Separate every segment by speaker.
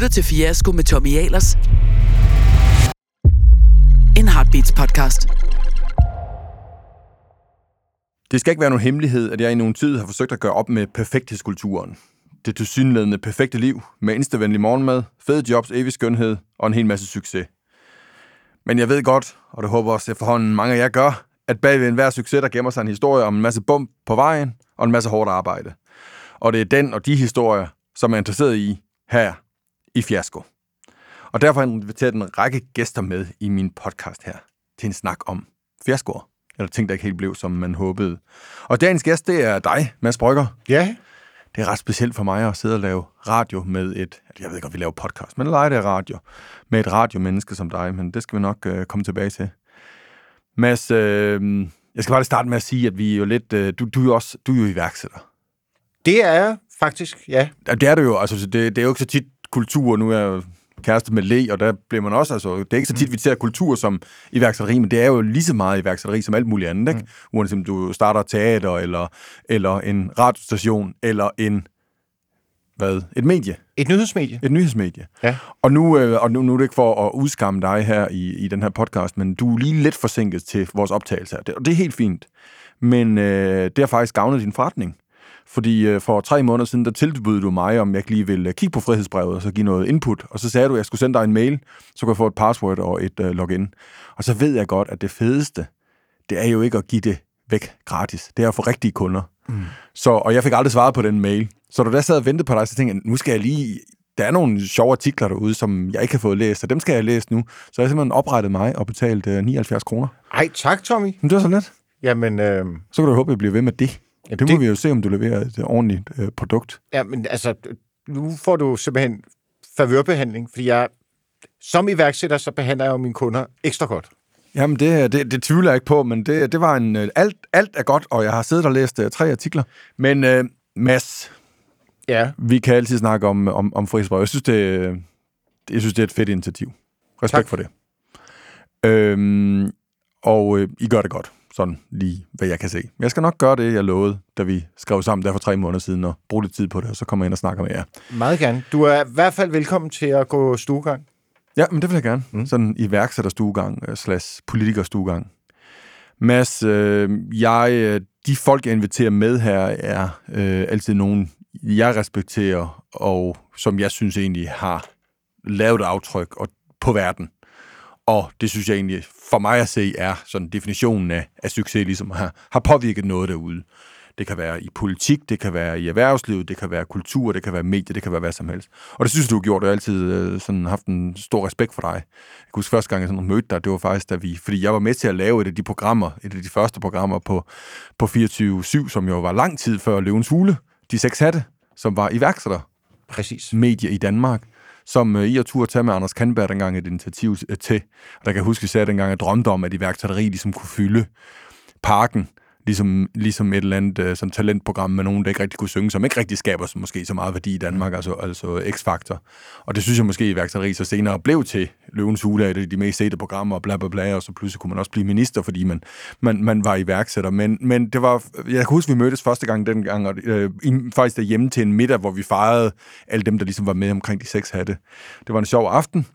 Speaker 1: lytter til Fiasko med Tommy Ahlers. En Heartbeats podcast.
Speaker 2: Det skal ikke være nogen hemmelighed, at jeg i nogen tid har forsøgt at gøre op med perfekthedskulturen. Det tilsyneladende perfekte liv med instavenlig morgenmad, fede jobs, evig skønhed og en hel masse succes. Men jeg ved godt, og det håber også efterhånden mange af jer gør, at bag ved enhver succes, der gemmer sig en historie om en masse bump på vejen og en masse hårdt arbejde. Og det er den og de historier, som jeg er interesseret i her i Fiasko. Og derfor har jeg inviteret en række gæster med i min podcast her til en snak om fiaskoer. Eller ting, der ikke helt blev, som man håbede. Og dagens gæst, det er dig, Mads Brygger.
Speaker 3: Ja,
Speaker 2: Det er ret specielt for mig at sidde og lave radio med et... Jeg ved ikke, om vi laver podcast, men lege det radio. Med et radiomenneske som dig, men det skal vi nok øh, komme tilbage til. Mads, øh, jeg skal bare starte med at sige, at vi er jo lidt... Øh, du, du, er jo også, du er jo iværksætter.
Speaker 3: det er jeg faktisk, ja.
Speaker 2: Det er det jo. Altså, det, det er jo ikke så tit kultur. Nu er jeg jo kæreste med Le, og der bliver man også... Altså, det er ikke så tit, vi ser kultur som iværksætteri, men det er jo lige så meget iværksætteri som alt muligt andet. Ikke? Mm. Uanset om du starter teater, eller, eller en radiostation, eller en... Hvad? Et medie.
Speaker 3: Et nyhedsmedie.
Speaker 2: Et nyhedsmedie.
Speaker 3: Ja.
Speaker 2: Og nu, øh, og nu, nu er det ikke for at udskamme dig her i, i den her podcast, men du er lige lidt forsinket til vores optagelse her. Det, og det er helt fint. Men øh, det har faktisk gavnet din forretning. Fordi øh, for tre måneder siden, der tilbød du mig, om jeg ikke lige ville kigge på frihedsbrevet og så give noget input. Og så sagde du, at jeg skulle sende dig en mail, så kunne jeg få et password og et øh, login. Og så ved jeg godt, at det fedeste, det er jo ikke at give det væk gratis. Det er at få rigtige kunder. Mm. Så, og jeg fik aldrig svaret på den mail. Så da jeg sad og ventede på dig, så tænkte jeg, nu skal jeg lige... Der er nogle sjove artikler derude, som jeg ikke har fået læst, og dem skal jeg læse nu. Så jeg simpelthen oprettet mig og betalt øh, 79 kroner.
Speaker 3: Ej, tak, Tommy.
Speaker 2: Men det var så let.
Speaker 3: Jamen, øh,
Speaker 2: Så kan du håbe, at jeg bliver ved med det.
Speaker 3: Jamen,
Speaker 2: det må
Speaker 3: det-
Speaker 2: vi jo se, om du leverer et øh, ordentligt øh, produkt.
Speaker 3: ja, men altså, nu får du simpelthen favørbehandling, fordi jeg som iværksætter, så behandler jeg jo mine kunder ekstra godt.
Speaker 2: Jamen, det, det, det tvivler jeg ikke på, men det, det var en... øh, Alt, alt er godt, og jeg har siddet og læst uh, tre artikler. Men uh, Mads,
Speaker 3: Ja,
Speaker 2: vi kan altid snakke om, om, om frihedsbrev. Jeg synes, det, øh, jeg synes, det er et fedt initiativ. Respekt
Speaker 3: Tak.
Speaker 2: for det. Øhm, og øh, I gør det godt. Sådan lige, hvad jeg kan se. Men jeg skal nok gøre det, jeg lovede, da vi skrev sammen der for tre måneder siden, og bruge lidt tid på det, og så kommer jeg ind og snakker med jer.
Speaker 3: meget gerne. Du er i hvert fald velkommen til at gå stuegang.
Speaker 2: Ja, men det vil jeg gerne. Mm. Sådan iværksætterstuegang øh, slash politikerstuegang. Mads, øh, jeg, øh, de folk, jeg inviterer med her, er øh, altid nogen, jeg respekterer, og som jeg synes egentlig har lavet et aftryk og, på verden. Og det synes jeg egentlig, for mig at se, er sådan definitionen af, af succes, ligesom har, har påvirket noget derude. Det kan være i politik, det kan være i erhvervslivet, det kan være kultur, det kan være medier, det kan være hvad som helst. Og det synes du har gjort. Jeg har altid øh, sådan haft en stor respekt for dig. Jeg kan huske første gang, jeg sådan mødte dig, det var faktisk, da vi... Fordi jeg var med til at lave et af de programmer, et af de første programmer på, på 24-7, som jo var lang tid før Løvens Hule, De Seks Hatte, som var iværksætter
Speaker 3: Præcis.
Speaker 2: medie i Danmark, som øh, I og tur tage med Anders Kandberg dengang et initiativ øh, til. Og der kan jeg huske, at jeg sagde dengang, at jeg drømte om, at iværksætteri ligesom kunne fylde parken, ligesom, ligesom et eller andet øh, sådan talentprogram med nogen, der ikke rigtig kunne synge, som ikke rigtig skaber så, måske så meget værdi i Danmark, altså, altså X-Factor. Og det synes jeg måske, iværksætteri så senere blev til Løvens Hule, et af de mest sete programmer, og bla bla bla, og så pludselig kunne man også blive minister, fordi man, man, man var iværksætter. Men, men det var, jeg kan huske, vi mødtes første gang dengang, og øh, faktisk derhjemme til en middag, hvor vi fejrede alle dem, der ligesom var med omkring de seks hatte. Det var en sjov aften,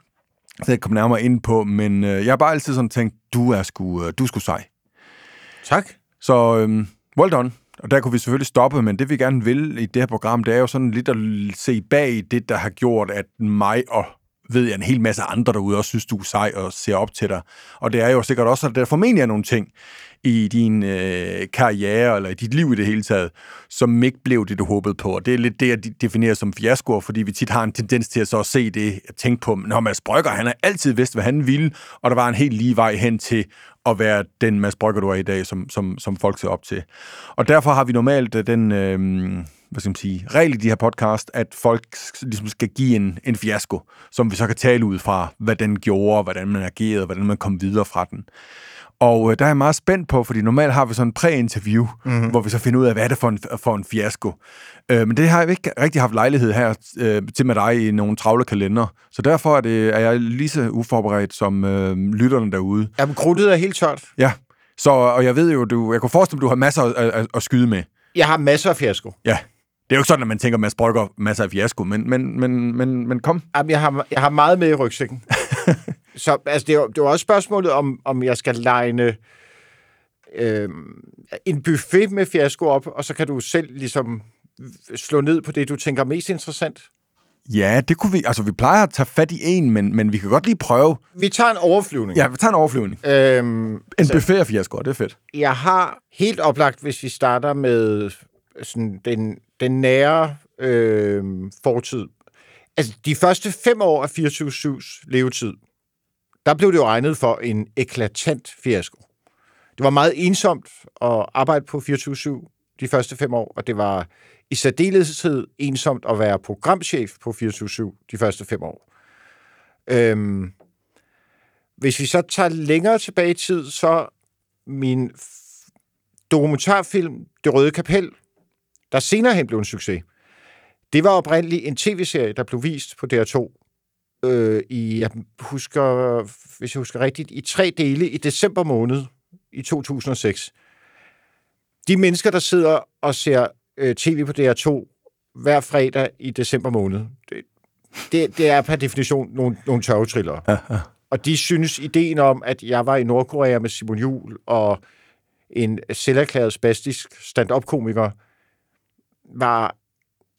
Speaker 2: så jeg kom nærmere ind på, men øh, jeg har bare altid sådan tænkt, du er sgu, øh, du er sgu sej.
Speaker 3: Tak.
Speaker 2: Så øhm, well done. Og der kunne vi selvfølgelig stoppe, men det vi gerne vil i det her program, det er jo sådan lidt at se bag det, der har gjort, at mig og ved jeg, en hel masse andre derude også synes, du er sej og ser op til dig. Og det er jo sikkert også, at der formentlig er nogle ting i din øh, karriere, eller i dit liv i det hele taget, som ikke blev det, du håbede på. Og det er lidt det, jeg definerer som fiaskoer, fordi vi tit har en tendens til at så se det, at tænke på, når Mads Brygger, han har altid vidst, hvad han ville, og der var en helt lige vej hen til at være den Mads Brygger, du er i dag, som, som, som folk ser op til. Og derfor har vi normalt øh, den, øh, hvad skal man sige, regel i de her podcast, at folk ligesom skal give en, en fiasko, som vi så kan tale ud fra, hvad den gjorde, hvordan man agerede, hvordan man kom videre fra den. Og øh, der er jeg meget spændt på, fordi normalt har vi sådan en præ-interview, mm-hmm. hvor vi så finder ud af, hvad er det for en, for en fiasko. Øh, men det har jeg ikke rigtig haft lejlighed her øh, til med dig i nogle travle kalender. Så derfor er, det, er jeg lige så uforberedt som øh, lytterne derude.
Speaker 3: Jamen, krudtet er helt tørt.
Speaker 2: Ja, så, og jeg ved jo, du, jeg kunne forestille mig, du har masser at, at, at skyde med.
Speaker 3: Jeg har masser af fiasko.
Speaker 2: Ja, Det er jo ikke sådan, at man tænker, at Mads Brygger masser af fiasko, men, men, men, men, men kom.
Speaker 3: Jamen, jeg har, jeg har meget med i rygsækken. så altså, det, er, jo- det var også spørgsmålet, om, om jeg skal legne øh, en buffet med fiasko op, og så kan du selv ligesom slå ned på det, du tænker er mest interessant.
Speaker 2: Ja, det kunne vi... Altså, vi plejer at tage fat i en, men, men vi kan godt lige prøve.
Speaker 3: Vi tager en overflyvning.
Speaker 2: Ja, vi tager en overflyvning.
Speaker 3: Øhm,
Speaker 2: En buffet af fiaskoer, det er fedt.
Speaker 3: jeg har helt oplagt, hvis vi starter med sådan den, den nære øh, fortid. Altså, de første fem år af 24-7's levetid, der blev det jo regnet for en eklatant fiasko. Det var meget ensomt at arbejde på 24-7 de første fem år, og det var i særdeleshed ensomt at være programchef på 24-7 de første fem år. Øhm, hvis vi så tager længere tilbage i tid, så min dokumentarfilm Det Røde Kapel, der senere hen blev en succes, det var oprindeligt en tv-serie, der blev vist på DR2 øh, i, jeg husker, hvis jeg husker rigtigt, i tre dele i december måned i 2006. De mennesker, der sidder og ser øh, tv på DR2 hver fredag i december måned, det, det, det er per definition nogle, nogle tørvetrillere.
Speaker 2: Ja, ja.
Speaker 3: Og de synes ideen om, at jeg var i Nordkorea med Simon Juhl og en selverklæret spastisk stand-up-komiker, var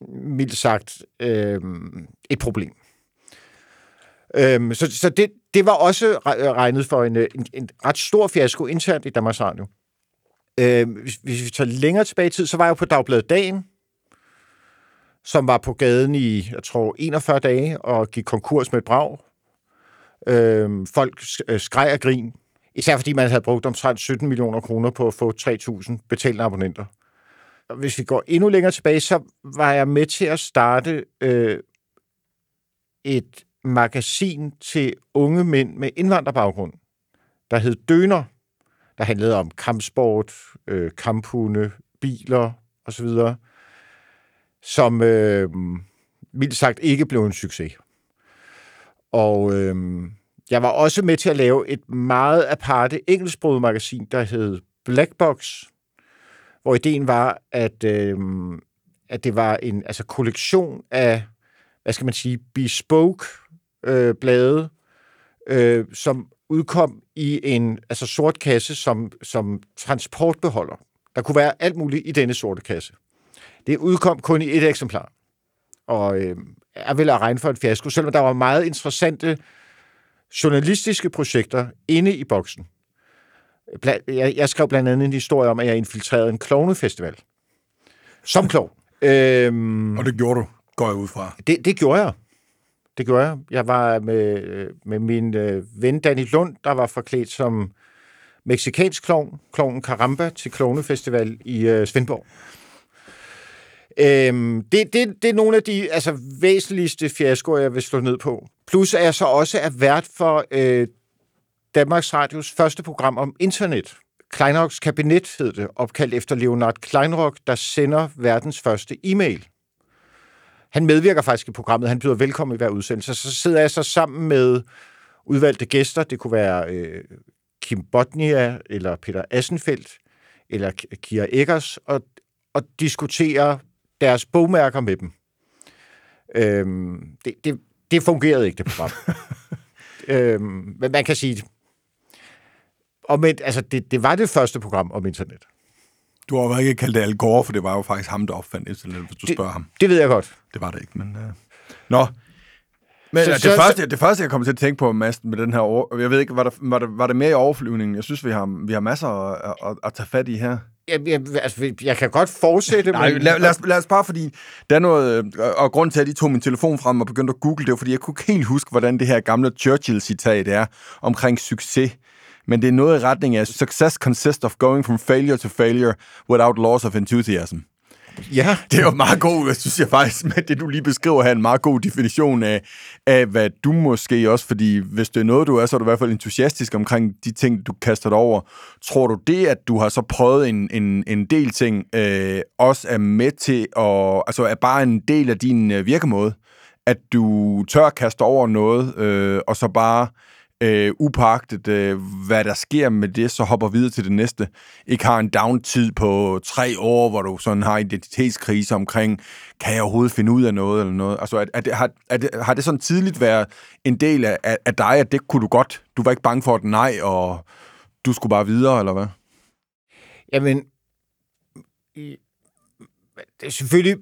Speaker 3: mildt sagt øh, et problem. Øhm, så så det, det var også regnet for en, øh, en, en ret stor fiasko internt i Danmarks Radio. Øhm, hvis, hvis vi tager længere tilbage i tid, så var jeg jo på Dagbladet Dagen, som var på gaden i, jeg tror, 41 dage og gik konkurs med et brag. Øhm, folk øh, skreg og grin, især fordi man havde brugt omtrent 17 millioner kroner på at få 3.000 betalende abonnenter. Og hvis vi går endnu længere tilbage, så var jeg med til at starte øh, et magasin til unge mænd med indvandrerbaggrund, der hed Døner, der handlede om kampsport, øh, kamphunde, biler osv., som øh, mildt sagt ikke blev en succes. Og øh, jeg var også med til at lave et meget aparte engelsksproget magasin, der hed Blackbox, hvor ideen var, at, øh, at det var en altså, kollektion af, hvad skal man sige, bespoke øh, blade, øh, som udkom i en altså, sort kasse som, som transportbeholder. Der kunne være alt muligt i denne sorte kasse. Det udkom kun i et eksemplar, og øh, er vel at regne for en fiasko, selvom der var meget interessante journalistiske projekter inde i boksen. Jeg, jeg skrev blandt andet en historie om, at jeg infiltrerede en klovnefestival. Som klovn. Øhm,
Speaker 2: Og det gjorde du, går jeg ud fra.
Speaker 3: det, det gjorde jeg. Det gjorde jeg. Jeg var med, øh, med min øh, ven Danny Lund, der var forklædt som meksikansk klovn, klovnen Caramba, til Klovnefestival i øh, Svendborg. Øhm, det, det, det er nogle af de altså, væsentligste fiaskoer, jeg vil slå ned på. Plus er jeg så også er vært for øh, Danmarks Radios første program om internet. Kleinrocks kabinet hed det, opkaldt efter Leonard Kleinrock, der sender verdens første e-mail. Han medvirker faktisk i programmet. Han byder velkommen i hver udsendelse. Så sidder jeg så sammen med udvalgte gæster. Det kunne være øh, Kim Botnia, eller Peter Assenfeldt, eller Kira Eggers, og, og diskutere deres bogmærker med dem. Øhm, det, det, det fungerede ikke, det program. øhm, men man kan sige, om et, altså det, det var det første program om internet.
Speaker 2: Du har jo ikke kaldt det Al Gore, for det var jo faktisk ham, der opfandt internet, hvis du spørger ham.
Speaker 3: Det ved jeg godt.
Speaker 2: Det var det ikke, men... Uh... Nå. Men
Speaker 3: Så-
Speaker 2: det,
Speaker 3: så-
Speaker 2: første, det første, jeg kommer til at tænke på, Mads, med den her... Over... Jeg ved ikke, var, der, var, der, var det mere i overflyvningen? Jeg synes, vi har, vi har masser at, at, at tage fat i her.
Speaker 3: Jeg, jeg, altså, jeg kan godt fortsætte,
Speaker 2: Nej,
Speaker 3: men...
Speaker 2: lad, lad, os, lad os bare, fordi der er noget... øh, Og grund til, at de tog min telefon frem og begyndte at google, det var, fordi jeg kunne ikke helt huske, hvordan det her gamle Churchill-citat er omkring succes. Men det er noget i retning af, success consists of going from failure to failure without loss of enthusiasm.
Speaker 3: Ja,
Speaker 2: Det er jo meget god, jeg synes jeg faktisk, med det du lige beskriver her, en meget god definition af, af, hvad du måske også, fordi hvis det er noget, du er, så er du i hvert fald entusiastisk omkring de ting, du kaster dig over. Tror du det, at du har så prøvet en, en, en del ting, øh, også er med til at, altså er bare en del af din øh, virkemåde, at du tør kaste over noget, øh, og så bare øh, upagtet øh, hvad der sker med det, så hopper videre til det næste. Ikke har en downtid på tre år, hvor du sådan har identitetskrise omkring, kan jeg overhovedet finde ud af noget eller noget? Altså, er, er det, har, er det, har det sådan tidligt været en del af, af dig, at det kunne du godt? Du var ikke bange for et nej, og du skulle bare videre, eller hvad?
Speaker 3: Jamen, det er selvfølgelig,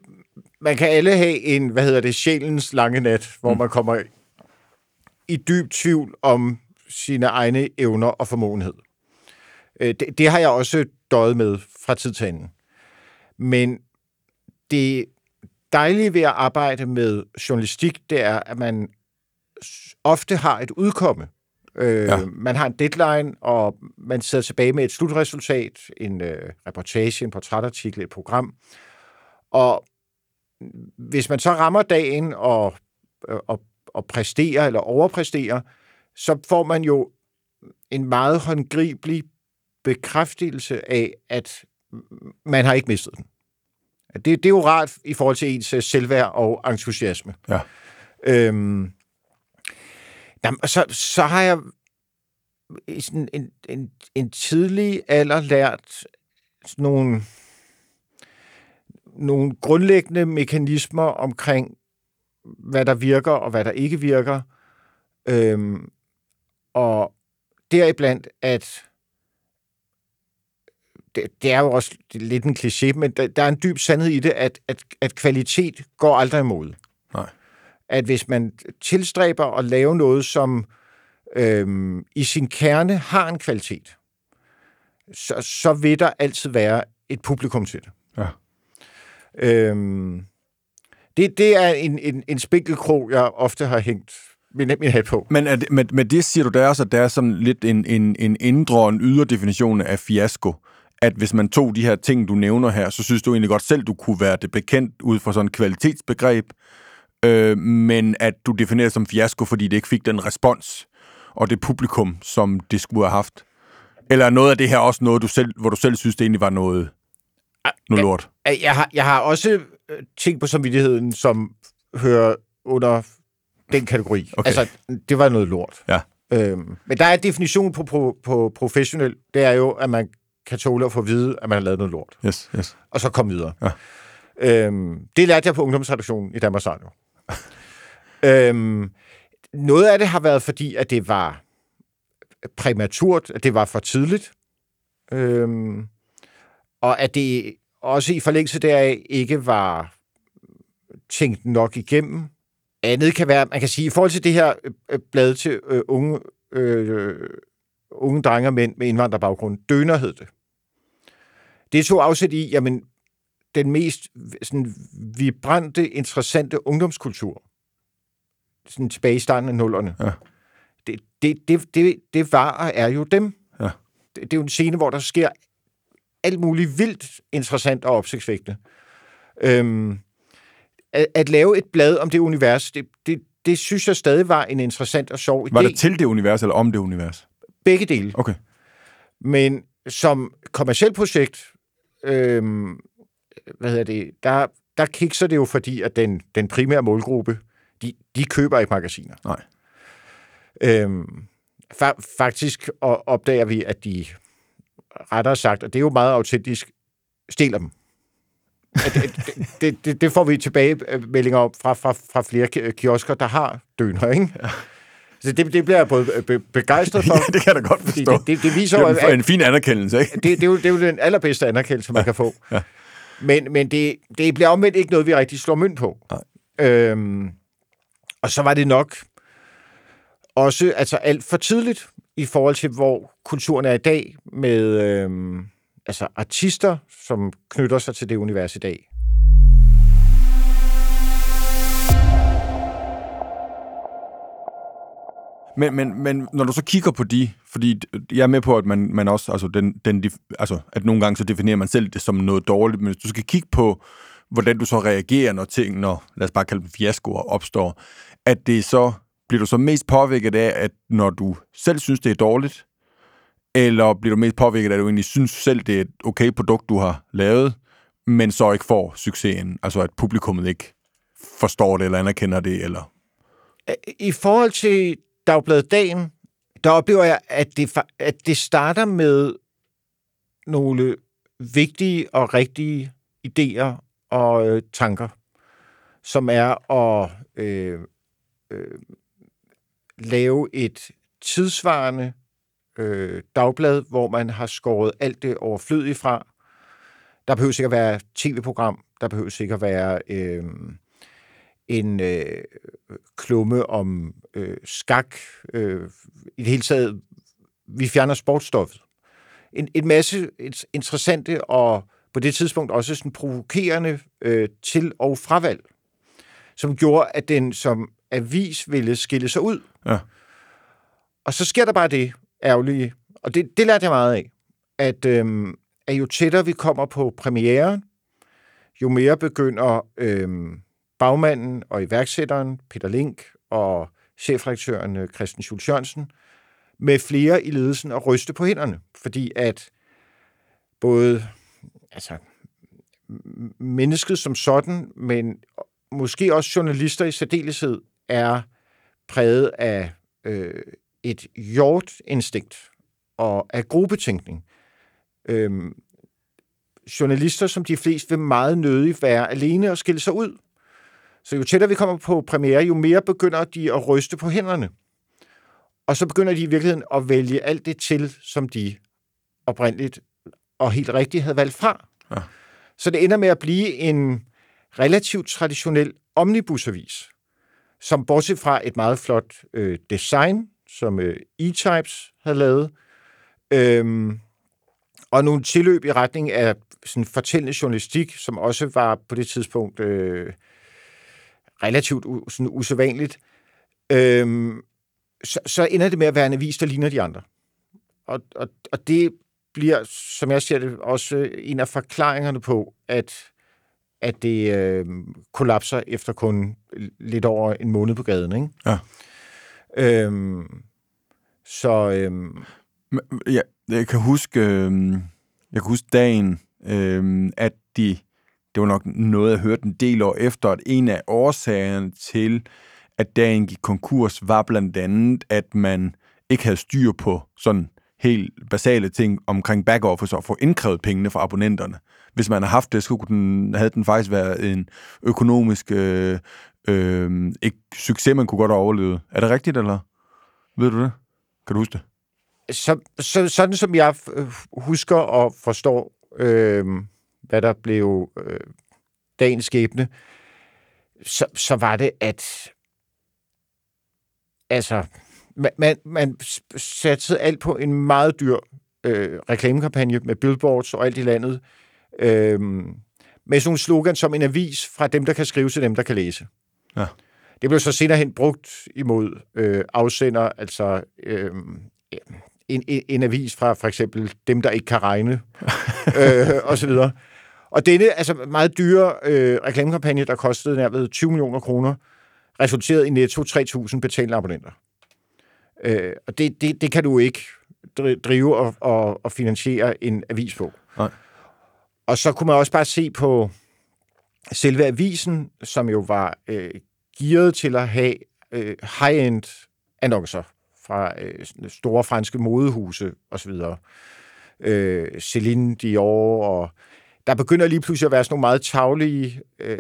Speaker 3: man kan alle have en, hvad hedder det, sjælens lange nat, hvor mm. man kommer i dyb tvivl om sine egne evner og formåenhed. Øh, det, det har jeg også døjet med fra tid til anden. Men det dejlige ved at arbejde med journalistik, det er, at man ofte har et udkomme. Øh, ja. Man har en deadline, og man sidder tilbage med et slutresultat, en øh, reportage, en portrætartikel, et program. Og hvis man så rammer dagen og, og at præstere eller overpræstere, så får man jo en meget håndgribelig bekræftelse af, at man har ikke mistet den. Det, det er jo rart i forhold til ens øh, selvværd og entusiasme.
Speaker 2: Ja.
Speaker 3: Øhm, jamen, så, så har jeg i sådan en, en, en tidlig alder lært nogle, nogle grundlæggende mekanismer omkring hvad der virker og hvad der ikke virker. Øhm, og deriblandt, at det, det er jo også lidt en kliché, men der, der er en dyb sandhed i det, at, at, at kvalitet går aldrig imod.
Speaker 2: Nej.
Speaker 3: At hvis man tilstræber at lave noget, som øhm, i sin kerne har en kvalitet, så, så vil der altid være et publikum til det.
Speaker 2: Ja.
Speaker 3: Øhm, det, det er en, en, en spinkelkrog, jeg ofte har hængt min, min hat på.
Speaker 2: Men er det, med, med det siger du der også, at der er sådan lidt en, en, en indre og en ydre definition af fiasko. At hvis man tog de her ting, du nævner her, så synes du egentlig godt selv, du kunne være det bekendt ud fra sådan et kvalitetsbegreb, øh, men at du definerer som fiasko, fordi det ikke fik den respons og det publikum, som det skulle have haft. Eller er noget af det her også noget, du selv, hvor du selv synes, det egentlig var noget, noget lort?
Speaker 3: Jeg, jeg, har, jeg har også ting på samvittigheden, som hører under den kategori.
Speaker 2: Okay.
Speaker 3: Altså, det var noget lort.
Speaker 2: Ja.
Speaker 3: Øhm, men der er definition på, på, på professionel. Det er jo, at man kan tåle at få at vide, at man har lavet noget lort.
Speaker 2: Yes, yes.
Speaker 3: Og så komme videre.
Speaker 2: Ja.
Speaker 3: Øhm, det lærte jeg på ungdomsredaktionen i Danmarks Radio. øhm, noget af det har været fordi, at det var præmaturt, at det var for tidligt. Øhm, og at det også i forlængelse deraf ikke var tænkt nok igennem. Andet kan være, man kan sige, i forhold til det her øh, blad til øh, unge, øh, unge drenge og mænd med indvandrerbaggrund, døner hed det. Det tog afsæt i, jamen, den mest sådan, vibrante, interessante ungdomskultur. Sådan tilbage i starten af nullerne.
Speaker 2: Ja.
Speaker 3: Det, det, det, det, det var og er jo dem.
Speaker 2: Ja.
Speaker 3: Det, det er jo en scene, hvor der sker alt muligt vildt interessant og opsigtsvækkende. Øhm, at, at lave et blad om det univers, det, det, det synes jeg stadig var en interessant og sjov idé.
Speaker 2: Var det til det univers, eller om det univers?
Speaker 3: Begge dele.
Speaker 2: Okay.
Speaker 3: Men som kommersielt projekt, øhm, hvad hedder det, der, der kikser det jo, fordi at den, den primære målgruppe, de, de køber ikke magasiner.
Speaker 2: Nej.
Speaker 3: Øhm, fa- faktisk opdager vi, at de rettere sagt, og det er jo meget autentisk, stjæler dem. det, det, det, får vi tilbage meldinger om fra, fra, fra flere kiosker, der har døner, ikke? Så det, det bliver jeg både begejstret for.
Speaker 2: Ja, det kan jeg da godt forstå.
Speaker 3: Det, det, det viser
Speaker 2: det er en, en fin anerkendelse, ikke?
Speaker 3: Det, det, er jo, det er jo den allerbedste anerkendelse, man ja. kan få. Ja. Men, men det, det bliver omvendt ikke noget, vi rigtig slår mønt på.
Speaker 2: Nej.
Speaker 3: Øhm, og så var det nok også altså alt for tidligt i forhold til, hvor kulturen er i dag, med øh, altså artister, som knytter sig til det univers i dag.
Speaker 2: Men, men, men når du så kigger på de, fordi jeg er med på, at man, man også, altså, den, den, altså, at nogle gange så definerer man selv det som noget dårligt, men hvis du skal kigge på, hvordan du så reagerer, når ting, når, lad os bare kalde dem fiaskoer, opstår, at det så bliver du så mest påvirket af, at når du selv synes, det er dårligt, eller bliver du mest påvirket af, at du egentlig synes selv, det er et okay produkt, du har lavet, men så ikke får succesen? Altså at publikummet ikke forstår det, eller anerkender det, eller...
Speaker 3: I forhold til Dagbladet Dagen, der oplever jeg, at det, at det starter med nogle vigtige og rigtige idéer og øh, tanker, som er at øh, øh, lave et tidsvarende øh, dagblad, hvor man har skåret alt det overflødige fra. Der behøver sikkert være tv-program, der behøver sikkert være øh, en øh, klumme om øh, skak. Øh, I det hele taget, vi fjerner sportsstoffet. En, en masse interessante og på det tidspunkt også sådan provokerende øh, til- og fravalg, som gjorde, at den som avis ville skille sig ud.
Speaker 2: Ja.
Speaker 3: Og så sker der bare det ærgerlige, og det, det lærte jeg meget af, at, øhm, at jo tættere vi kommer på premieren, jo mere begynder øhm, bagmanden og iværksætteren, Peter Link og chefredaktøren øh, Christian Schultz Jørgensen, med flere i ledelsen at ryste på hænderne, fordi at både altså, mennesket som sådan, men måske også journalister i særdeleshed, er præget af øh, et hjortinstinkt og af gruppetænkning. Øhm, journalister, som de fleste vil meget nødigt være alene og skille sig ud. Så jo tættere vi kommer på premiere, jo mere begynder de at ryste på hænderne. Og så begynder de i virkeligheden at vælge alt det til, som de oprindeligt og helt rigtigt havde valgt fra. Ja. Så det ender med at blive en relativt traditionel omnibusavis, som bortset fra et meget flot øh, design, som øh, E-Types havde lavet, øhm, og nogle tilløb i retning af sådan fortællende journalistik, som også var på det tidspunkt øh, relativt u- sådan usædvanligt, øhm, så, så ender det med at være en avis, der ligner de andre. Og, og, og det bliver, som jeg ser det, også en af forklaringerne på, at, at det øh, kollapser efter kun lidt over en måned på gaden. Ikke?
Speaker 2: Ja.
Speaker 3: Øhm, så... Øhm,
Speaker 2: ja, jeg kan huske, øh, jeg kan huske dagen, øh, at de, det var nok noget, jeg hørte en del år efter, at en af årsagerne til, at dagen gik konkurs, var blandt andet, at man ikke havde styr på sådan helt basale ting omkring backoffice og få indkrævet pengene fra abonnenterne. Hvis man har haft det, så kunne den, havde den faktisk været en økonomisk øh, øh, ikke succes, man kunne godt have overlevet. Er det rigtigt, eller ved du det? Kan du huske det?
Speaker 3: Så, så, sådan som jeg øh, husker og forstår, øh, hvad der blev øh, dagens skæbne, så, så var det, at altså, man, man, man satte alt på en meget dyr øh, reklamekampagne med billboards og alt i landet, øh, med sådan nogle slogans som en avis fra dem, der kan skrive til dem, der kan læse.
Speaker 2: Ja.
Speaker 3: Det blev så senere hen brugt imod øh, afsender, altså øh, en, en, en avis fra for eksempel dem, der ikke kan regne, øh, og så videre. Og denne altså meget dyre øh, reklamekampagne, der kostede nærmere 20 millioner kroner, resulterede i netto 3.000 betalende abonnenter. Øh, og det, det, det kan du ikke drive og, og, og finansiere en avis på.
Speaker 2: Nej.
Speaker 3: Og så kunne man også bare se på selve avisen, som jo var øh, gearet til at have øh, high-end annoncer fra øh, store franske modehuse osv. Øh, Celine Dior, og der begynder lige pludselig at være sådan nogle meget taglige øh,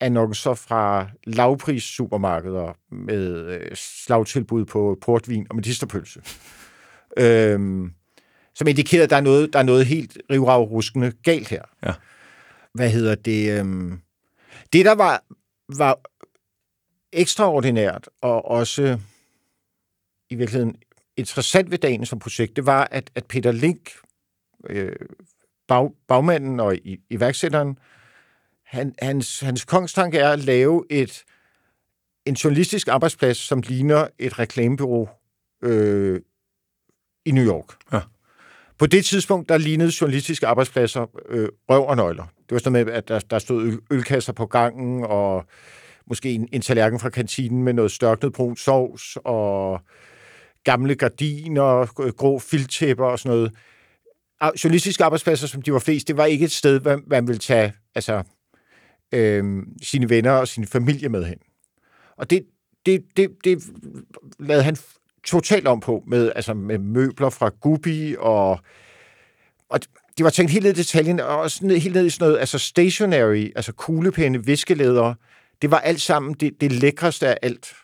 Speaker 3: annoncer fra lavpris supermarkeder med øh, slagtilbud på portvin og medisterpølse. øhm, som indikerede, at der er noget, der er noget helt rivragruskende galt her.
Speaker 2: Ja.
Speaker 3: Hvad hedder det? Øhm, det, der var, var ekstraordinært og også i virkeligheden interessant ved dagen som projekt, det var, at, at Peter Link, øh, bag, bagmanden og i, iværksætteren, han, hans, hans kongstanke er at lave et en journalistisk arbejdsplads, som ligner et reklamebureau øh, i New York.
Speaker 2: Ja.
Speaker 3: På det tidspunkt, der lignede journalistiske arbejdspladser øh, røv og nøgler. Det var sådan med, at der, der stod øl, ølkasser på gangen, og måske en, en tallerken fra kantinen med noget størknet brun sovs, og gamle gardiner, øh, grå filttæpper og sådan noget. Journalistiske arbejdspladser, som de var flest, det var ikke et sted, man, man ville tage altså, øh, sine venner og sin familie med hen. Og det, det, det, det lavede han totalt om på, med, altså med møbler fra Gubi, og, og de var tænkt helt ned i detaljen, og også ned, helt ned i sådan noget, altså stationary, altså kuglepenne, viskelæder, det var alt sammen det, det lækreste af alt.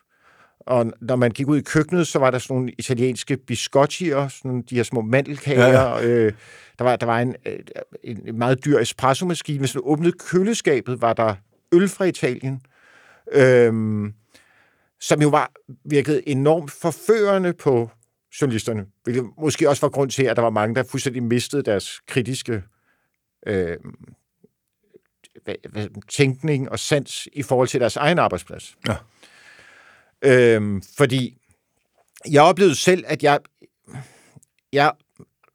Speaker 3: Og når man gik ud i køkkenet, så var der sådan nogle italienske biscottier, sådan de her små mandelkager. Ja, ja. Øh, der var, der var en, øh, en, meget dyr espresso-maskine. Hvis du åbnede køleskabet, var der øl fra Italien. Øhm, som jo var virket enormt forførende på journalisterne. Hvilket måske også var grund til, at der var mange, der fuldstændig mistede deres kritiske øh, tænkning og sans i forhold til deres egen arbejdsplads.
Speaker 2: Ja.
Speaker 3: Øhm, fordi jeg oplevede selv, at jeg, jeg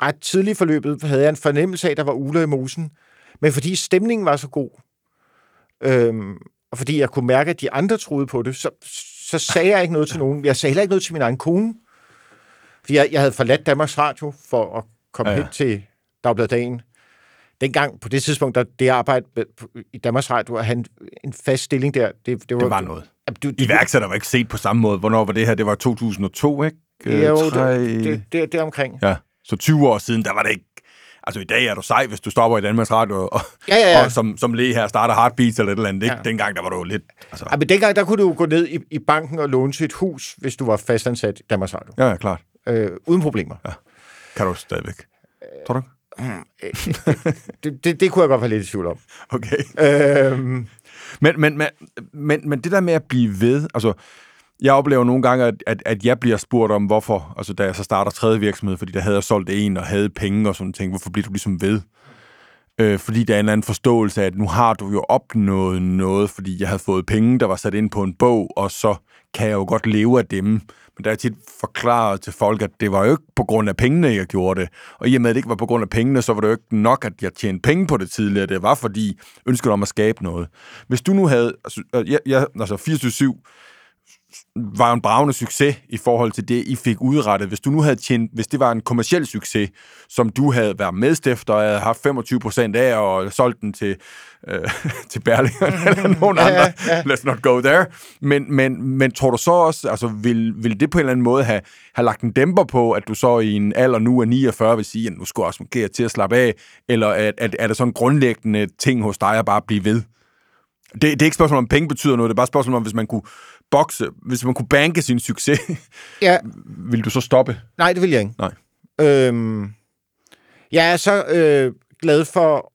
Speaker 3: ret tidligt i forløbet havde jeg en fornemmelse af, at der var uler i mosen. Men fordi stemningen var så god, øhm, og fordi jeg kunne mærke, at de andre troede på det, så, så sagde jeg ikke noget til nogen. Jeg sagde heller ikke noget til min egen kone. Fordi jeg, jeg havde forladt Danmarks Radio for at komme ja, hen til Dagbladet Dagen. Dengang, på det tidspunkt, der det arbejde i Danmarks Radio, at han en fast stilling der, det,
Speaker 2: det var... Det var noget. Du, du, Iværksætter var ikke set på samme måde. Hvornår var det her? Det var 2002, ikke?
Speaker 3: Jo, Tre... det, det, det, det omkring.
Speaker 2: Ja, så 20 år siden, der var det ikke Altså i dag er du sej, hvis du stopper i Danmarks Radio, og,
Speaker 3: ja, ja, ja.
Speaker 2: og som, som læge her starter Heartbeats eller et eller andet. Ikke? Ja. Dengang der var du lidt...
Speaker 3: Altså... Ja, men dengang der kunne du gå ned i, i banken og låne et hus, hvis du var fastansat i Danmarks Radio.
Speaker 2: Ja, ja klart.
Speaker 3: Øh, uden problemer. Ja.
Speaker 2: Kan du stadigvæk? Tror du
Speaker 3: mm, øh, det, det, det kunne jeg godt være lidt i tvivl om.
Speaker 2: Okay. Øhm... Men, men, men, men, men det der med at blive ved, altså jeg oplever nogle gange, at, at, at jeg bliver spurgt om, hvorfor, altså da jeg så starter tredje virksomhed, fordi der havde jeg solgt en og havde penge og sådan ting, hvorfor bliver du ligesom ved? Øh, fordi der er en eller anden forståelse af, at nu har du jo opnået noget, fordi jeg havde fået penge, der var sat ind på en bog, og så kan jeg jo godt leve af dem. Men der er tit forklaret til folk, at det var jo ikke på grund af pengene, jeg gjorde det. Og i og med, at det ikke var på grund af pengene, så var det jo ikke nok, at jeg tjente penge på det tidligere. Det var fordi ønsket om at skabe noget. Hvis du nu havde, altså, jeg, jeg, altså 24 var en bravende succes i forhold til det, I fik udrettet. Hvis du nu havde tjent, hvis det var en kommersiel succes, som du havde været medstifter og havde haft 25 procent af og solgt den til, øh, til Berlinger eller nogen andre, ja, let's not go there. Men, men, men tror du så også, altså vil, vil det på en eller anden måde have, have lagt en dæmper på, at du så i en alder nu af 49 vil sige, at nu skulle også fungere til at slappe af, eller at, at, er der sådan en grundlæggende ting hos dig at bare blive ved? Det, det er ikke spørgsmål om penge betyder noget, det er bare spørgsmål om, hvis man kunne bokse, hvis man kunne banke sin succes, ja. vil du så stoppe?
Speaker 3: Nej, det vil jeg ikke.
Speaker 2: Nej.
Speaker 3: Øhm, jeg er så øh, glad for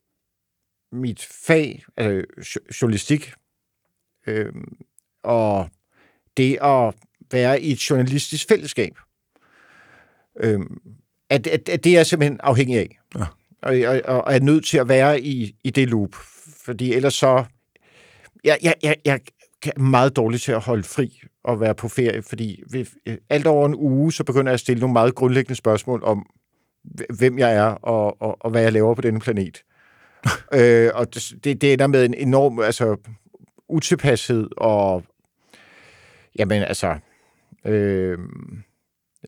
Speaker 3: mit fag, altså journalistik, øh, og det at være i et journalistisk fællesskab. Øh, at, at, at det er jeg simpelthen afhængig af. Ja. Og, og, og er nødt til at være i, i det loop. Fordi ellers så... Jeg, jeg, jeg, jeg meget dårlig til at holde fri og være på ferie, fordi ved, alt over en uge, så begynder jeg at stille nogle meget grundlæggende spørgsmål om, hvem jeg er og, og, og hvad jeg laver på denne planet. øh, og det, det ender med en enorm altså, utilpashed og jamen altså øh,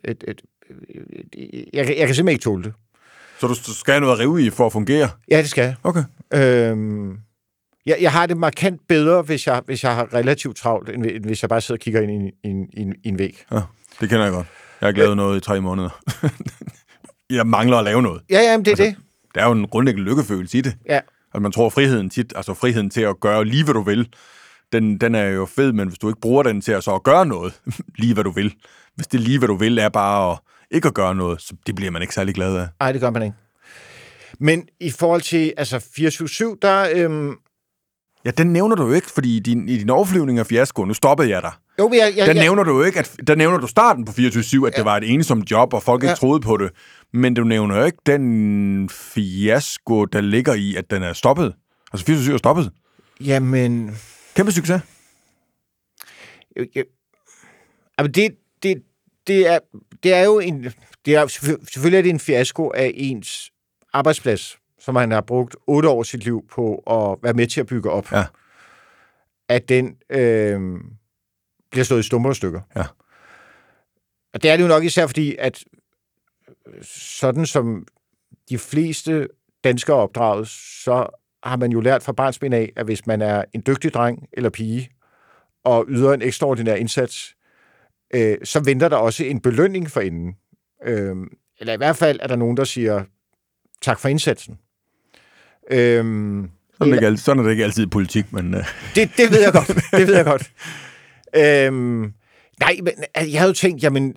Speaker 3: et, et, et, jeg, jeg kan simpelthen ikke tåle det.
Speaker 2: Så du skal have noget at rive i for at fungere?
Speaker 3: Ja, det skal.
Speaker 2: Okay.
Speaker 3: Øh, jeg, jeg har det markant bedre, hvis jeg, hvis jeg har relativt travlt, end, end hvis jeg bare sidder og kigger ind i en, i en, i en, en væg.
Speaker 2: Ja, det kender jeg godt. Jeg har lavet noget i tre måneder. jeg mangler at lave noget.
Speaker 3: Ja, ja, det er altså, det.
Speaker 2: Der er jo en grundlæggende lykkefølelse i det.
Speaker 3: Ja.
Speaker 2: Altså, man tror, friheden tit, altså friheden til at gøre lige, hvad du vil, den, den er jo fed, men hvis du ikke bruger den til at så at gøre noget, lige hvad du vil, hvis det lige, hvad du vil, er bare at ikke at gøre noget, så det bliver man ikke særlig glad af.
Speaker 3: Nej, det gør man ikke. Men i forhold til altså 24-7, der, øhm,
Speaker 2: Ja, den nævner du jo ikke, fordi i din, i din overflyvning af fiasko, nu stoppede jeg dig.
Speaker 3: Jo, men jeg, jeg,
Speaker 2: den nævner du jo ikke, at, der nævner du starten på 24-7, at ja. det var et ensomt job, og folk ja. ikke troede på det. Men du nævner jo ikke den fiasko, der ligger i, at den er stoppet. Altså 24-7 er stoppet.
Speaker 3: Jamen...
Speaker 2: Kæmpe succes.
Speaker 3: Jeg, jeg, det, det, det, er, det er jo en... Det er, selvfølgelig er det en fiasko af ens arbejdsplads som han har brugt otte år af sit liv på at være med til at bygge op,
Speaker 2: ja.
Speaker 3: at den øh, bliver slået i stumper og stykker.
Speaker 2: Ja.
Speaker 3: Og det er det jo nok især fordi, at sådan som de fleste danskere opdraget, så har man jo lært fra barnsben af, at hvis man er en dygtig dreng eller pige, og yder en ekstraordinær indsats, øh, så venter der også en belønning for enden. Øh, eller i hvert fald er der nogen, der siger, tak for indsatsen.
Speaker 2: Øhm, sådan, er det ikke, sådan er det ikke altid i politik, men... Uh...
Speaker 3: Det, det ved jeg godt. Det ved jeg godt. Øhm, nej, men jeg havde jo tænkt, jamen...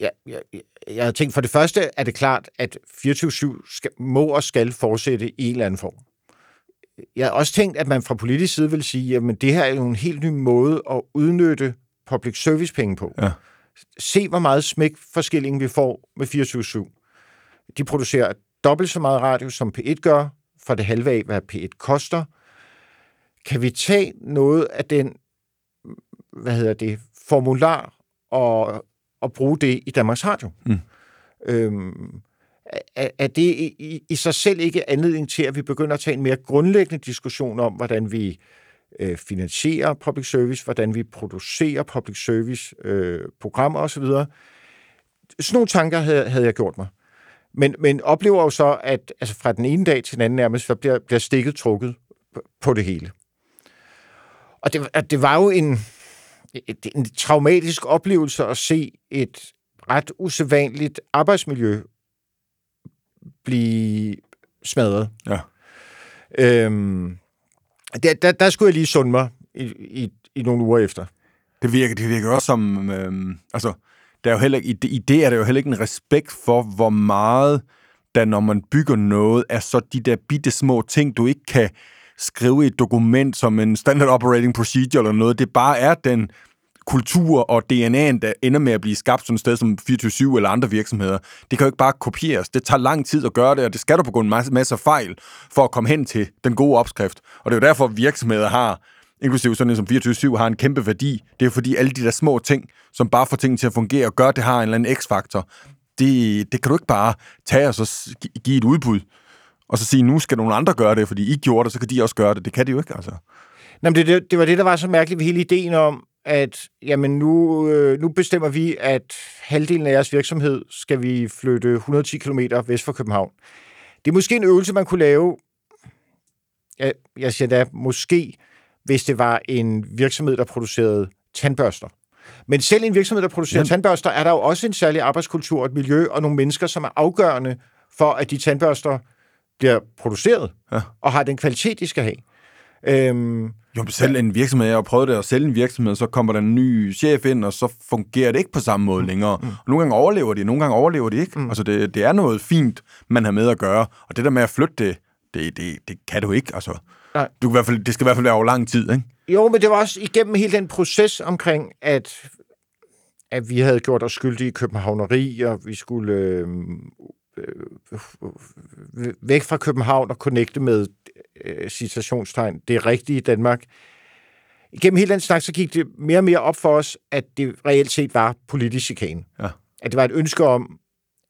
Speaker 3: Jeg, jeg, jeg havde tænkt, for det første er det klart, at 24-7 skal, må og skal fortsætte i en eller anden form. Jeg har også tænkt, at man fra politisk side vil sige, at det her er jo en helt ny måde at udnytte public service penge på. Ja. Se, hvor meget smæk forskelling vi får med 24-7. De producerer dobbelt så meget radio, som P1 gør, for det halve af, hvad P1 koster. Kan vi tage noget af den, hvad hedder det, formular og, og bruge det i Danmarks Radio? Mm. Øhm, er, er det i, i sig selv ikke anledning til, at vi begynder at tage en mere grundlæggende diskussion om, hvordan vi øh, finansierer public service, hvordan vi producerer public service øh, programmer osv.? Sådan nogle tanker havde, havde jeg gjort mig. Men, men oplever jo så, at altså fra den ene dag til den anden nærmest, så bliver, bliver stikket trukket på det hele. Og det, at det var jo en, en traumatisk oplevelse at se et ret usædvanligt arbejdsmiljø blive smadret. Ja. Øhm, der, der, der skulle jeg lige sunde mig i, i, i nogle uger efter.
Speaker 2: Det virker, det virker også som, øhm, altså, der er jo heller, i, i det er der jo heller ikke en respekt for, hvor meget der, når man bygger noget, er så de der bitte små ting, du ikke kan skrive i et dokument som en standard operating procedure eller noget. Det bare er den kultur og DNA'en, der ender med at blive skabt sådan et sted som 24-7 eller andre virksomheder. Det kan jo ikke bare kopieres. Det tager lang tid at gøre det, og det skal du på grund af en masse fejl for at komme hen til den gode opskrift. Og det er jo derfor, virksomheder har inklusive sådan en som 24-7, har en kæmpe værdi. Det er fordi alle de der små ting, som bare får tingene til at fungere og gør, det har en eller anden x-faktor. Det, det kan du ikke bare tage og så give et udbud, og så sige, nu skal nogle andre gøre det, fordi I gjorde det, så kan de også gøre det. Det kan de jo ikke, altså.
Speaker 3: Jamen, det, det, det var det, der var så mærkeligt ved hele ideen om, at jamen nu, øh, nu bestemmer vi, at halvdelen af jeres virksomhed skal vi flytte 110 km vest for København. Det er måske en øvelse, man kunne lave, jeg, jeg siger da, måske hvis det var en virksomhed, der producerede tandbørster. Men selv en virksomhed, der producerer ja. tandbørster, er der jo også en særlig arbejdskultur, et miljø og nogle mennesker, som er afgørende for, at de tandbørster bliver produceret ja. og har den kvalitet, de skal have.
Speaker 2: Øhm, jo, selv en virksomhed, jeg har prøvet det at sælge en virksomhed, så kommer der en ny chef ind, og så fungerer det ikke på samme måde mm. længere. Mm. Og nogle gange overlever de, nogle gange overlever de ikke. Mm. Altså, det, det er noget fint, man har med at gøre. Og det der med at flytte det, det, det, det kan du ikke. Altså, Nej. Du kan i hvert fald, det skal i hvert fald være over lang tid, ikke?
Speaker 3: Jo, men det var også igennem hele den proces omkring, at, at vi havde gjort os skyldige i københavneri, og vi skulle øh, øh, væk fra København og connecte med øh, citationstegn det rigtige i Danmark. Gennem hele den snak, så gik det mere og mere op for os, at det reelt set var politisk chikane. Ja. At det var et ønske om,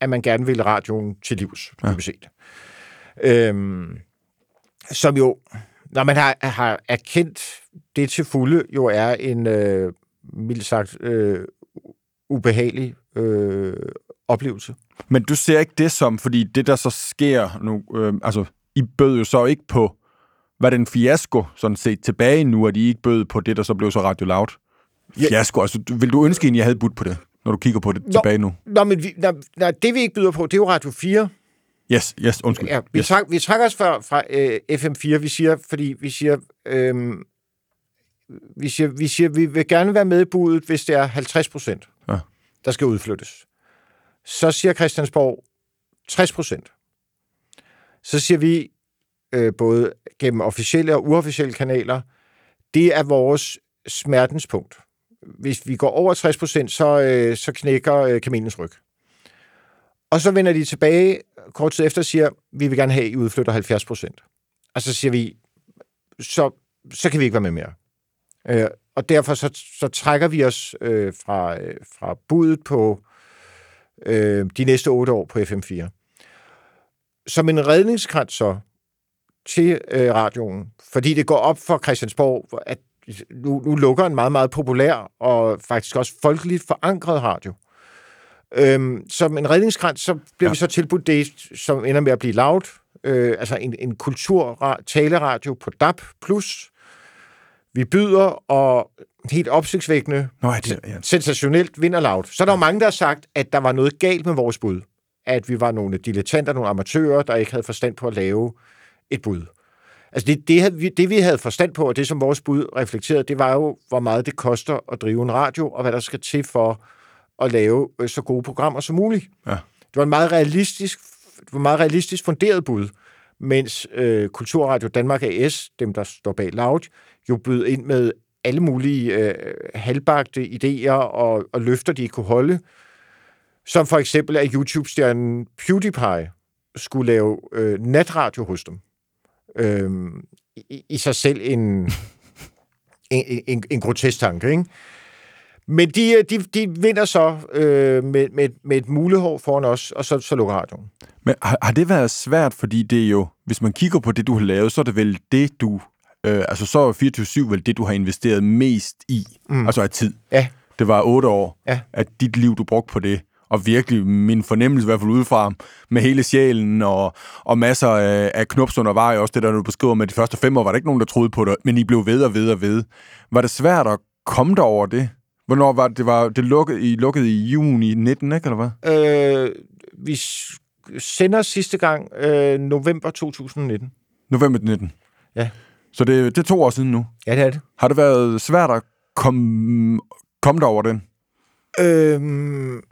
Speaker 3: at man gerne ville radioen til livs, ja. set. Øhm, som jo når man har, har erkendt det til fulde, jo er en, øh, mildt sagt, øh, ubehagelig øh, oplevelse.
Speaker 2: Men du ser ikke det som, fordi det der så sker nu, øh, altså I bød jo så ikke på, var det en fiasko, sådan set tilbage nu, at I ikke bød på det, der så blev så Radio Loud? Fiasko, altså vil du ønske, at jeg havde budt på det, når du kigger på det nå, tilbage nu?
Speaker 3: Nå, men vi, nå, nå, det vi ikke byder på, det er jo Radio 4,
Speaker 2: Yes, yes, undskyld.
Speaker 3: Ja, vi,
Speaker 2: yes.
Speaker 3: træk, vi trækker os fra, fra øh, FM4, vi siger, fordi vi siger, øh, vi siger, vi siger, vi vil gerne være med i budet, hvis det er 50 procent, ja. der skal udflyttes. Så siger Christiansborg 60 procent. Så siger vi, øh, både gennem officielle og uofficielle kanaler, det er vores smertenspunkt. Hvis vi går over 60 procent, så, øh, så knækker øh, kamelens ryg. Og så vender de tilbage kort tid efter siger, vi vil gerne have, at I udflytter 70 procent. Og så siger vi, så, så kan vi ikke være med mere. Øh, og derfor så, så trækker vi os øh, fra, øh, fra budet på øh, de næste otte år på FM4. Som en redningskrans så til øh, radioen, fordi det går op for Christiansborg, at nu, nu lukker en meget, meget populær og faktisk også folkeligt forankret radio. Øhm, som en redningskrans, så bliver ja. vi så tilbudt det, som ender med at blive loud, øh, altså en, en kultur taleradio på DAB+. Vi byder, og helt opsigtsvækkende,
Speaker 2: Nå, ja, det, ja.
Speaker 3: sensationelt vinderlaut. Så er der jo mange, der har sagt, at der var noget galt med vores bud. At vi var nogle dilettanter, nogle amatører, der ikke havde forstand på at lave et bud. Altså det, det, vi, det, vi havde forstand på, og det, som vores bud reflekterede, det var jo, hvor meget det koster at drive en radio, og hvad der skal til for at lave øh, så gode programmer som muligt.
Speaker 2: Ja.
Speaker 3: Det var en meget realistisk, det var en meget realistisk funderet bud, mens øh, Kulturradio Danmark AS, dem der står bag Loud, jo bød ind med alle mulige øh, halvbagte idéer og, og løfter, de kunne holde. Som for eksempel, at YouTube-stjernen PewDiePie skulle lave øh, natradio hos dem. Øhm, i, I sig selv en, en, en, en grotesk tanke, ikke? Men de, de, de vinder så øh, med, med, med et mulehår foran os, og så, så lukker radioen.
Speaker 2: Men har, har det været svært, fordi det er jo, hvis man kigger på det, du har lavet, så er det vel det, du, øh, altså så er 24-7 vel det, du har investeret mest i, mm. altså af tid.
Speaker 3: Ja.
Speaker 2: Det var otte år,
Speaker 3: Ja.
Speaker 2: at dit liv, du brugte på det. Og virkelig min fornemmelse, i hvert fald udefra, med hele sjælen og, og masser af, af knups undervejs, også det der, du beskriver med de første fem år, var der ikke nogen, der troede på det, men I blev ved og ved og ved. Var det svært at komme der over det? Hvornår var det? Det, var, det lukkede, I lukkede i juni 19, ikke, eller hvad?
Speaker 3: Øh, vi sender sidste gang øh, november 2019.
Speaker 2: November 19.
Speaker 3: Ja.
Speaker 2: Så det, det er to år siden nu.
Speaker 3: Ja, det er det.
Speaker 2: Har det været svært at komme, komme over den?
Speaker 3: Øhm...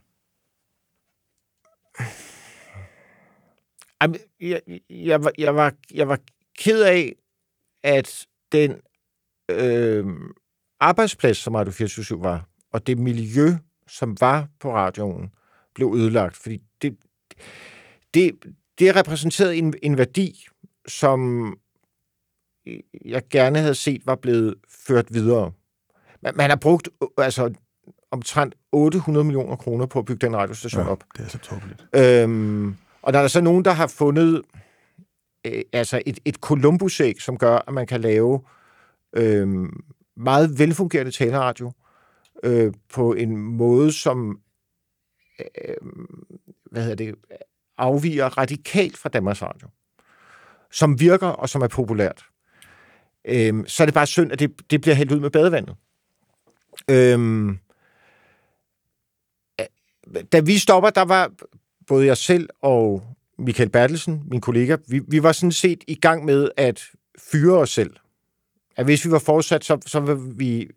Speaker 3: Jamen, jeg, jeg, var, jeg, var, jeg var ked af, at den øh, arbejdsplads, som Radio 24 var, og det miljø, som var på radioen, blev ødelagt. Fordi det, det, det repræsenterede en, en værdi, som jeg gerne havde set var blevet ført videre. Man, man har brugt øh, altså, omtrent 800 millioner kroner på at bygge den radiostation ja. op.
Speaker 2: det er så tåbeligt.
Speaker 3: Øhm, og der er så nogen, der har fundet øh, altså et, et Columbus-æg, som gør, at man kan lave øh, meget velfungerende taleradio øh, på en måde, som øh, hvad hedder det, afviger radikalt fra Danmarks Radio. Som virker og som er populært. Øh, så er det bare synd, at det, det bliver hældt ud med badevandet. Øhm, øh, da vi stopper, der var både jeg selv og Michael Bertelsen, min kollega, vi, vi var sådan set i gang med at fyre os selv. At hvis vi var fortsat, så, så ville vi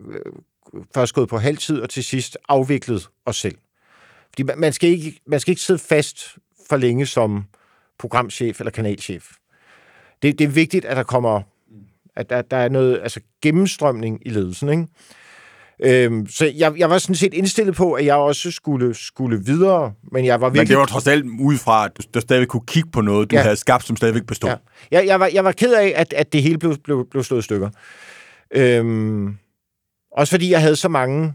Speaker 3: øh, først gået på halvtid, og til sidst afviklet os selv. Fordi man, man, skal ikke, man skal ikke sidde fast for længe som programchef eller kanalchef. Det, det er vigtigt, at der kommer at der, der er noget altså gennemstrømning i ledelsen, ikke? Øhm, så jeg, jeg var sådan set indstillet på, at jeg også skulle, skulle videre, men jeg var virkelig...
Speaker 2: Men det var trods alt udefra, at du, der stadigvæk kunne kigge på noget, du
Speaker 3: Ja.
Speaker 2: havde skabt, som stadigvæk bestod.
Speaker 3: Ja. Jeg, jeg, var, jeg var ked af, at, at det hele blev, blev, blev slået i stykker. Øhm, også fordi jeg havde så mange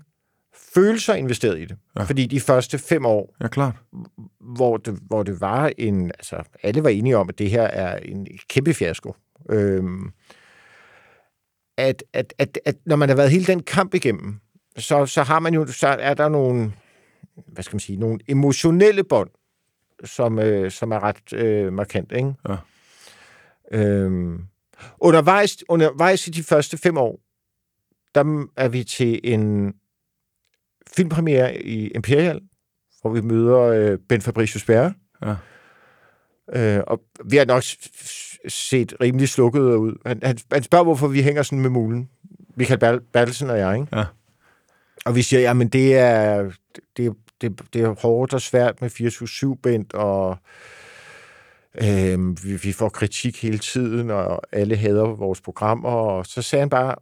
Speaker 3: følelser investeret i det. Ja. Fordi de første fem år,
Speaker 2: ja, klart.
Speaker 3: hvor det, hvor det var en... Altså, alle var enige om, at det her er en kæmpe fiasko. Øhm, at, at, at, at når man har været hele den kamp igennem, så, så har man jo, så er der nogle, hvad skal man sige, nogle emotionelle bånd, som, øh, som er ret øh, markant, ikke?
Speaker 2: Ja.
Speaker 3: Øhm, undervejs, undervejs i de første fem år, der er vi til en filmpremiere i Imperial, hvor vi møder øh, Ben Fabricius Bjerre.
Speaker 2: Ja.
Speaker 3: Øh, og vi har nok set rimelig slukket ud. Han, han, han spørger, hvorfor vi hænger sådan med mulen. Michael Bertelsen og jeg, ikke?
Speaker 2: Ja.
Speaker 3: Og vi siger, jamen det er, det, det, det er hårdt og svært med 24-7 bent, og øh, vi, vi får kritik hele tiden, og alle hader vores programmer, og så sagde han bare,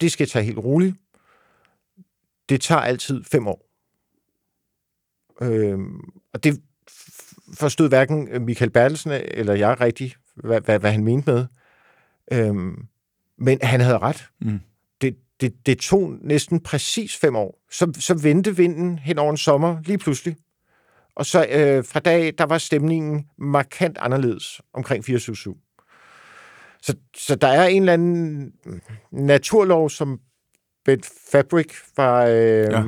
Speaker 3: det skal tage helt roligt. Det tager altid fem år. Øh, og det forstod hverken Michael Bertelsen eller jeg rigtigt, hvad, hvad, hvad han mente med. Øhm, men han havde ret.
Speaker 2: Mm.
Speaker 3: Det, det, det tog næsten præcis fem år. Så, så vendte vinden hen over en sommer lige pludselig. Og så øh, fra dag der var stemningen markant anderledes omkring 24 så, så der er en eller anden naturlov, som Ben Fabric var, øh. Ja.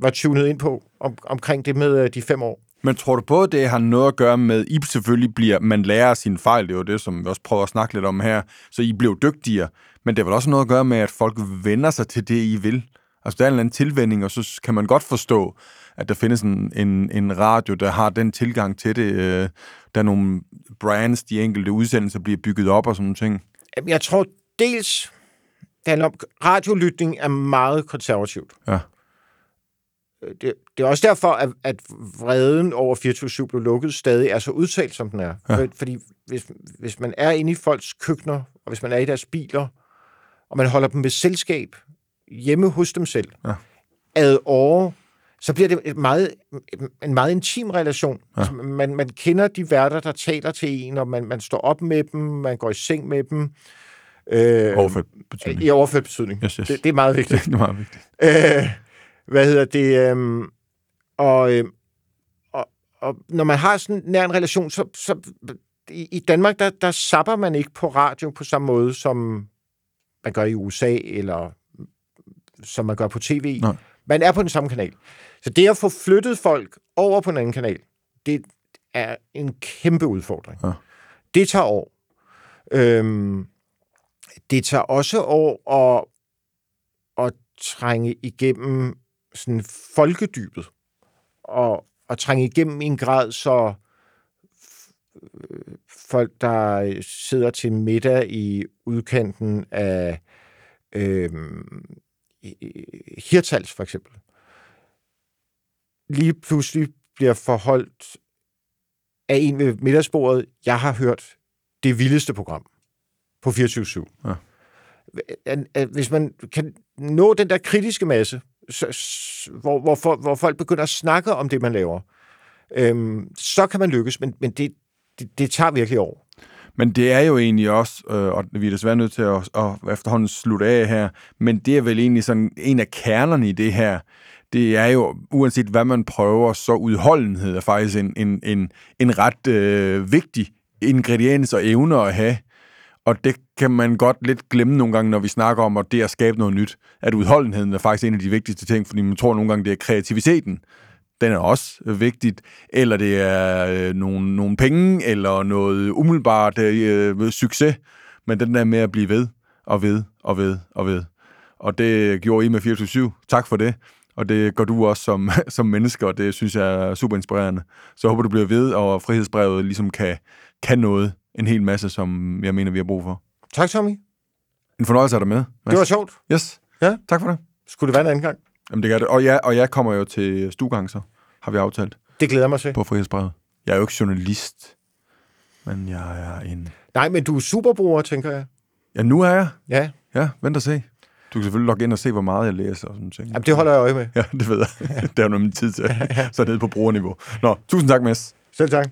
Speaker 3: var tunet ind på om, omkring det med øh, de fem år.
Speaker 2: Men tror du både, det har noget at gøre med, I selvfølgelig bliver, man lærer sine fejl, det er jo det, som vi også prøver at snakke lidt om her, så I bliver dygtigere, men det har vel også noget at gøre med, at folk vender sig til det, I vil. Altså, der er en eller anden tilvænding, og så kan man godt forstå, at der findes en, en, en radio, der har den tilgang til det. Øh, der er nogle brands, de enkelte udsendelser bliver bygget op og sådan nogle ting.
Speaker 3: Jeg tror dels, det handler om, radiolytning er meget konservativt.
Speaker 2: Ja.
Speaker 3: Det, det er også derfor, at, at vreden over 24 blev lukket stadig er så udtalt, som den er.
Speaker 2: Ja.
Speaker 3: For, fordi hvis, hvis man er inde i folks køkkener, og hvis man er i deres biler, og man holder dem med selskab hjemme hos dem selv,
Speaker 2: Ja.
Speaker 3: ad åre, så bliver det et meget, en meget intim relation. Ja. Altså, man, man kender de værter, der taler til en, og man, man står op med dem, man går i seng med dem. Øh,
Speaker 2: Overført betydning.
Speaker 3: I overført betydning.
Speaker 2: Yes, yes.
Speaker 3: Det, det er meget vigtigt.
Speaker 2: Det er meget vigtigt.
Speaker 3: Øh, hvad hedder det? øhm, og, øhm, og, og når man har sådan nær en relation, så, så i, i Danmark, der, der sapper man ikke på radio på samme måde, som man gør i USA, eller som man gør på tv.
Speaker 2: Nej.
Speaker 3: Man er på den samme kanal. Så det at få flyttet folk over på en anden kanal, det er en kæmpe udfordring.
Speaker 2: Ja.
Speaker 3: Det tager år. Øhm, det tager også år at, at trænge igennem sådan folkedybet, og, og trænge igennem i en grad, så folk, der sidder til middag i udkanten af øh, Hirtals for eksempel, lige pludselig bliver forholdt af en ved middagsbordet, jeg har hørt det vildeste program på 24-7.
Speaker 2: Ja.
Speaker 3: Hvis man kan nå den der kritiske masse, hvor, hvor, for, hvor folk begynder at snakke om det, man laver, øhm, så kan man lykkes, men, men det, det, det tager virkelig år.
Speaker 2: Men det er jo egentlig også, øh, og vi er desværre nødt til at, at efterhånden slutte af her, men det er vel egentlig sådan en af kernerne i det her, det er jo, uanset hvad man prøver, så udholdenhed er faktisk en, en, en, en ret øh, vigtig ingrediens og evne at have. Og det kan man godt lidt glemme nogle gange, når vi snakker om at det at skabe noget nyt. At udholdenheden er faktisk en af de vigtigste ting, fordi man tror nogle gange, det er kreativiteten. Den er også øh, vigtigt. Eller det er øh, nogle, nogle penge, eller noget umiddelbart øh, øh, succes. Men den der med at blive ved, og ved, og ved, og ved. Og det gjorde I med 24 Tak for det. Og det gør du også som, som menneske, og det synes jeg er super inspirerende. Så jeg håber, du bliver ved, og frihedsbrevet ligesom kan, kan noget. En hel masse, som jeg mener, vi har brug for.
Speaker 3: Tak, Tommy.
Speaker 2: En fornøjelse at dig med. Mads.
Speaker 3: Det var sjovt.
Speaker 2: Yes.
Speaker 3: Ja.
Speaker 2: Tak for det.
Speaker 3: Skulle det være en anden gang?
Speaker 2: Jamen, det gør det. Og jeg, og jeg kommer jo til stuegang, så har vi aftalt
Speaker 3: Det glæder mig til.
Speaker 2: på frihedsbrevet. Jeg er jo ikke journalist, men jeg er en...
Speaker 3: Nej, men du er superbruger, tænker jeg.
Speaker 2: Ja, nu er jeg.
Speaker 3: Ja,
Speaker 2: Ja, vent og se. Du kan selvfølgelig logge ind og se, hvor meget jeg læser og sådan ting.
Speaker 3: Jamen, det holder jeg øje med.
Speaker 2: Ja, det ved jeg. det er jo noget min tid til. Så nede på brugerniveau. Nå, tusind tak, Mads.
Speaker 3: Selv tak.